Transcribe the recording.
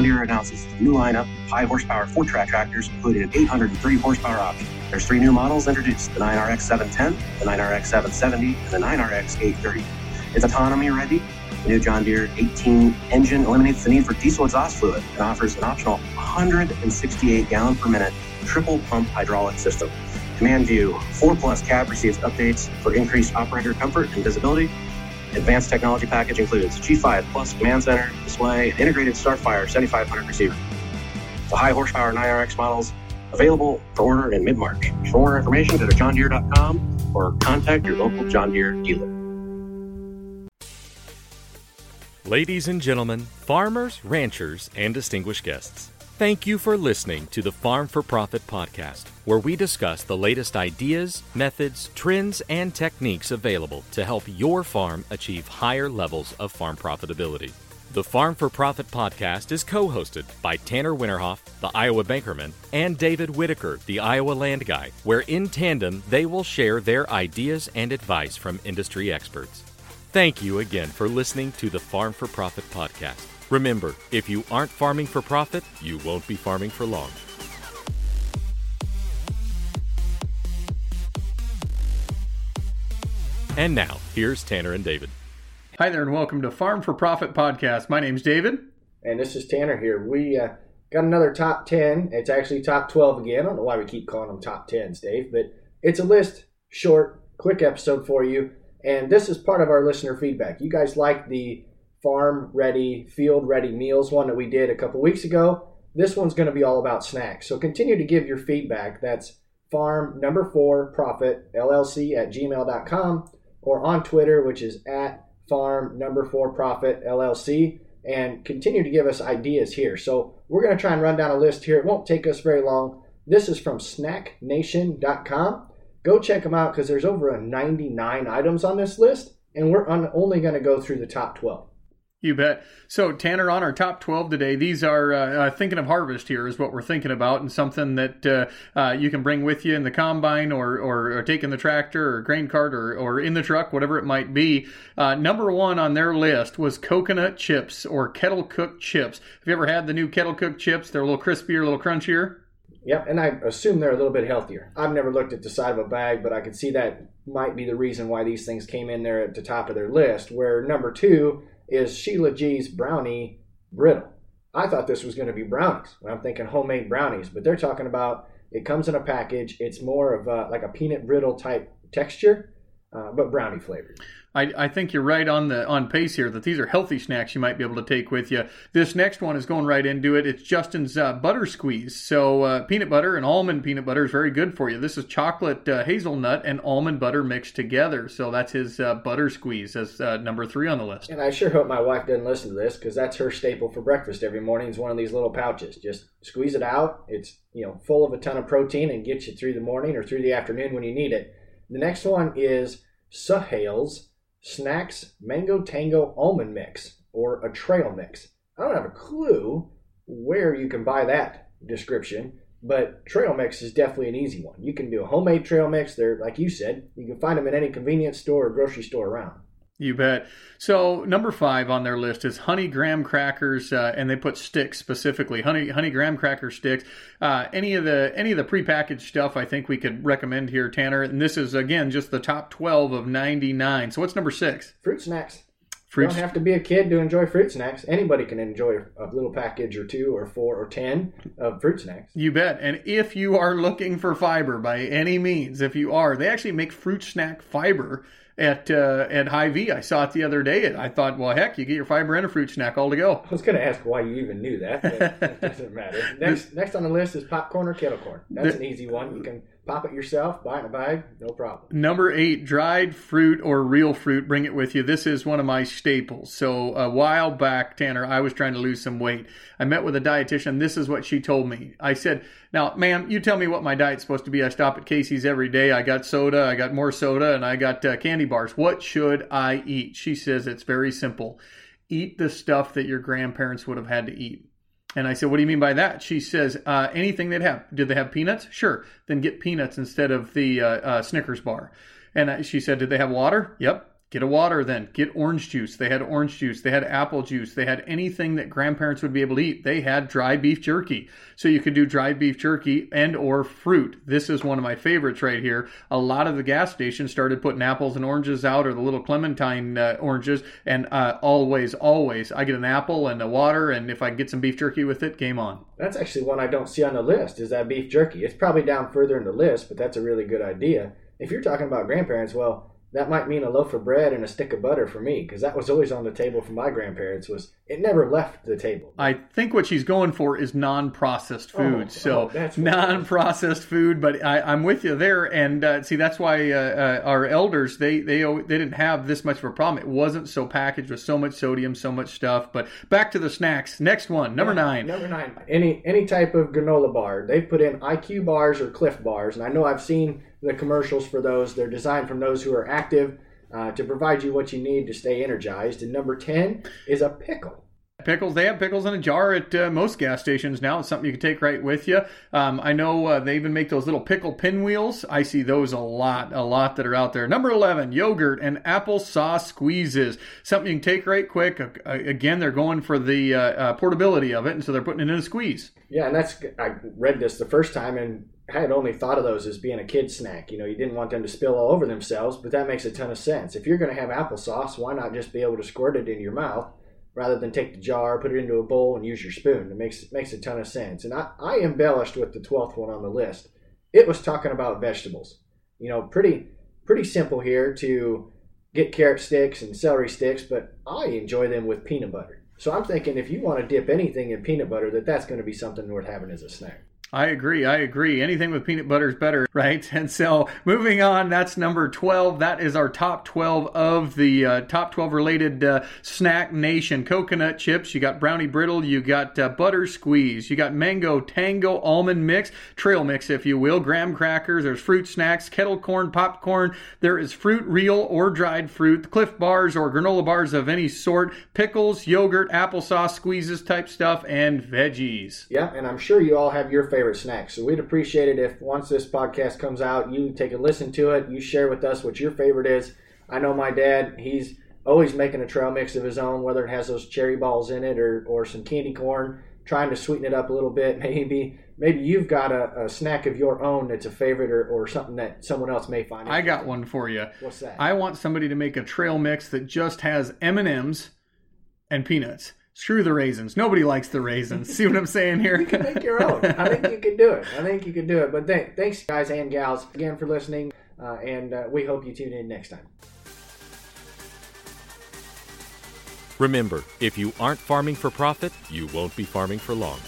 John Deere announces the new lineup of high horsepower four track tractors, including an 830 horsepower option. There's three new models introduced the 9RX 710, the 9RX 770, and the 9RX 830. It's autonomy ready. The new John Deere 18 engine eliminates the need for diesel exhaust fluid and offers an optional 168 gallon per minute triple pump hydraulic system. Command View 4 Plus cab receives updates for increased operator comfort and visibility. Advanced technology package includes G5 Plus command center, display, and integrated Starfire 7500 receiver. The high horsepower 9RX models available for order in mid March. For more information, go to johndeere.com or contact your local John Deere dealer. Ladies and gentlemen, farmers, ranchers, and distinguished guests, thank you for listening to the Farm for Profit podcast, where we discuss the latest ideas, methods, trends, and techniques available to help your farm achieve higher levels of farm profitability. The Farm for Profit podcast is co hosted by Tanner Winterhoff, the Iowa Bankerman, and David Whitaker, the Iowa Land Guy, where in tandem they will share their ideas and advice from industry experts. Thank you again for listening to the Farm for Profit podcast. Remember, if you aren't farming for profit, you won't be farming for long. And now, here's Tanner and David. Hi there, and welcome to Farm for Profit podcast. My name's David. And this is Tanner here. We uh, got another top 10. It's actually top 12 again. I don't know why we keep calling them top 10s, Dave, but it's a list, short, quick episode for you. And this is part of our listener feedback. You guys like the farm ready, field ready meals one that we did a couple weeks ago. This one's going to be all about snacks. So continue to give your feedback. That's farm number four profit LLC at gmail.com or on Twitter, which is at farm number four profit LLC. And continue to give us ideas here. So we're going to try and run down a list here. It won't take us very long. This is from snacknation.com. Go check them out because there's over a 99 items on this list, and we're only going to go through the top 12. You bet. So, Tanner, on our top 12 today, these are uh, uh, thinking of harvest here, is what we're thinking about, and something that uh, uh, you can bring with you in the combine or, or, or taking the tractor or grain cart or, or in the truck, whatever it might be. Uh, number one on their list was coconut chips or kettle cooked chips. Have you ever had the new kettle cooked chips? They're a little crispier, a little crunchier. Yep, and I assume they're a little bit healthier. I've never looked at the side of a bag, but I can see that might be the reason why these things came in there at the top of their list. Where number two is Sheila G's brownie brittle. I thought this was going to be brownies. I'm thinking homemade brownies, but they're talking about it comes in a package. It's more of a, like a peanut brittle type texture, uh, but brownie flavored. I, I, think you're right on the on pace here that these are healthy snacks you might be able to take with you. This next one is going right into it. It's Justin's uh, butter squeeze. So uh, peanut butter and almond peanut butter is very good for you. This is chocolate uh, hazelnut and almond butter mixed together. So that's his uh, butter squeeze as uh, number three on the list. And I sure hope my wife doesn't listen to this because that's her staple for breakfast every morning. Is one of these little pouches. Just squeeze it out. It's you know full of a ton of protein and gets you through the morning or through the afternoon when you need it. The next one is Sahale's Snacks Mango Tango Almond Mix or a trail mix. I don't have a clue where you can buy that description, but trail mix is definitely an easy one. You can do a homemade trail mix. They're like you said, you can find them in any convenience store or grocery store around. You bet. So number five on their list is honey graham crackers, uh, and they put sticks specifically honey honey graham cracker sticks. Uh, any of the any of the prepackaged stuff, I think we could recommend here, Tanner. And this is again just the top twelve of ninety nine. So what's number six? Fruit snacks. Fruit. You don't have to be a kid to enjoy fruit snacks. Anybody can enjoy a little package or two or four or ten of fruit snacks. You bet. And if you are looking for fiber by any means, if you are, they actually make fruit snack fiber at uh, at Hy-Vee. I saw it the other day, and I thought, well, heck, you get your fiber and a fruit snack all to go. I was going to ask why you even knew that. it doesn't matter. Next, next on the list is popcorn or kettle corn. That's an easy one. You can pop it yourself, buy it in a bag, no problem. Number eight, dried fruit or real fruit. Bring it with you. This is one of my staples. So a while back, Tanner, I was trying to lose some weight. I met with a dietitian. This is what she told me. I said, "Now, ma'am, you tell me what my diet's supposed to be. I stop at Casey's every day. I got soda, I got more soda, and I got uh, candy bars. What should I eat?" She says it's very simple. Eat the stuff that your grandparents would have had to eat. And I said, What do you mean by that? She says, uh, Anything they'd have. Did they have peanuts? Sure. Then get peanuts instead of the uh, uh, Snickers bar. And she said, Did they have water? Yep. Get a water then. Get orange juice. They had orange juice. They had apple juice. They had anything that grandparents would be able to eat. They had dry beef jerky. So you could do dry beef jerky and or fruit. This is one of my favorites right here. A lot of the gas stations started putting apples and oranges out or the little clementine uh, oranges and uh, always always I get an apple and a water and if I get some beef jerky with it, game on. That's actually one I don't see on the list is that beef jerky. It's probably down further in the list, but that's a really good idea. If you're talking about grandparents, well, that might mean a loaf of bread and a stick of butter for me because that was always on the table for my grandparents was it never left the table. I think what she's going for is non-processed food. Oh, so oh, non-processed food but I, i'm with you there. And uh, see that's why uh, uh, our elders they they they didn't have this much of a problem. It wasn't so packaged with so much sodium so much stuff. But back to the snacks. Next one number nine. Number nine. Any any type of granola bar. They've put in IQ bars or Clif bars, and I know I've seen the commercials for those. They're designed from those who are active uh, to provide you what you need to stay energized. And number ten is a pickle. Pickles, they have pickles in a jar at uh, most gas stations now. It's something you can take right with you. Um, I know uh, they even make those little pickle pinwheels. I see those a lot, a lot that are out there. Number 11, yogurt and applesauce squeezes. Something you can take right quick. Uh, again, they're going for the uh, uh, portability of it, and so they're putting it in a squeeze. Yeah, and that's I read this the first time and I had only thought of those as being a kid snack. You know, you didn't want them to spill all over themselves, but that makes a ton of sense. If you're going to have applesauce, why not just be able to squirt it in your mouth rather than take the jar, put it into a bowl, and use your spoon? It makes it makes a ton of sense. And I, I embellished with the twelfth one on the list. It was talking about vegetables. You know, pretty pretty simple here to get carrot sticks and celery sticks, but I enjoy them with peanut butter. So I'm thinking if you want to dip anything in peanut butter, that that's going to be something worth having as a snack. I agree. I agree. Anything with peanut butter is better, right? And so moving on, that's number 12. That is our top 12 of the uh, top 12 related uh, snack nation. Coconut chips, you got brownie brittle, you got uh, butter squeeze, you got mango tango almond mix, trail mix, if you will, graham crackers, there's fruit snacks, kettle corn, popcorn, there is fruit, real or dried fruit, Clif bars or granola bars of any sort, pickles, yogurt, applesauce, squeezes type stuff, and veggies. Yeah, and I'm sure you all have your favorite snacks. So we'd appreciate it if once this podcast comes out, you take a listen to it, you share with us what your favorite is. I know my dad, he's always making a trail mix of his own, whether it has those cherry balls in it or, or some candy corn, trying to sweeten it up a little bit. Maybe maybe you've got a, a snack of your own that's a favorite or, or something that someone else may find. I got one for you. What's that? I want somebody to make a trail mix that just has M&Ms and peanuts. Screw the raisins. Nobody likes the raisins. See what I'm saying here? You can make your own. I think you can do it. I think you can do it. But th- thanks, guys and gals, again for listening. Uh, and uh, we hope you tune in next time. Remember, if you aren't farming for profit, you won't be farming for long.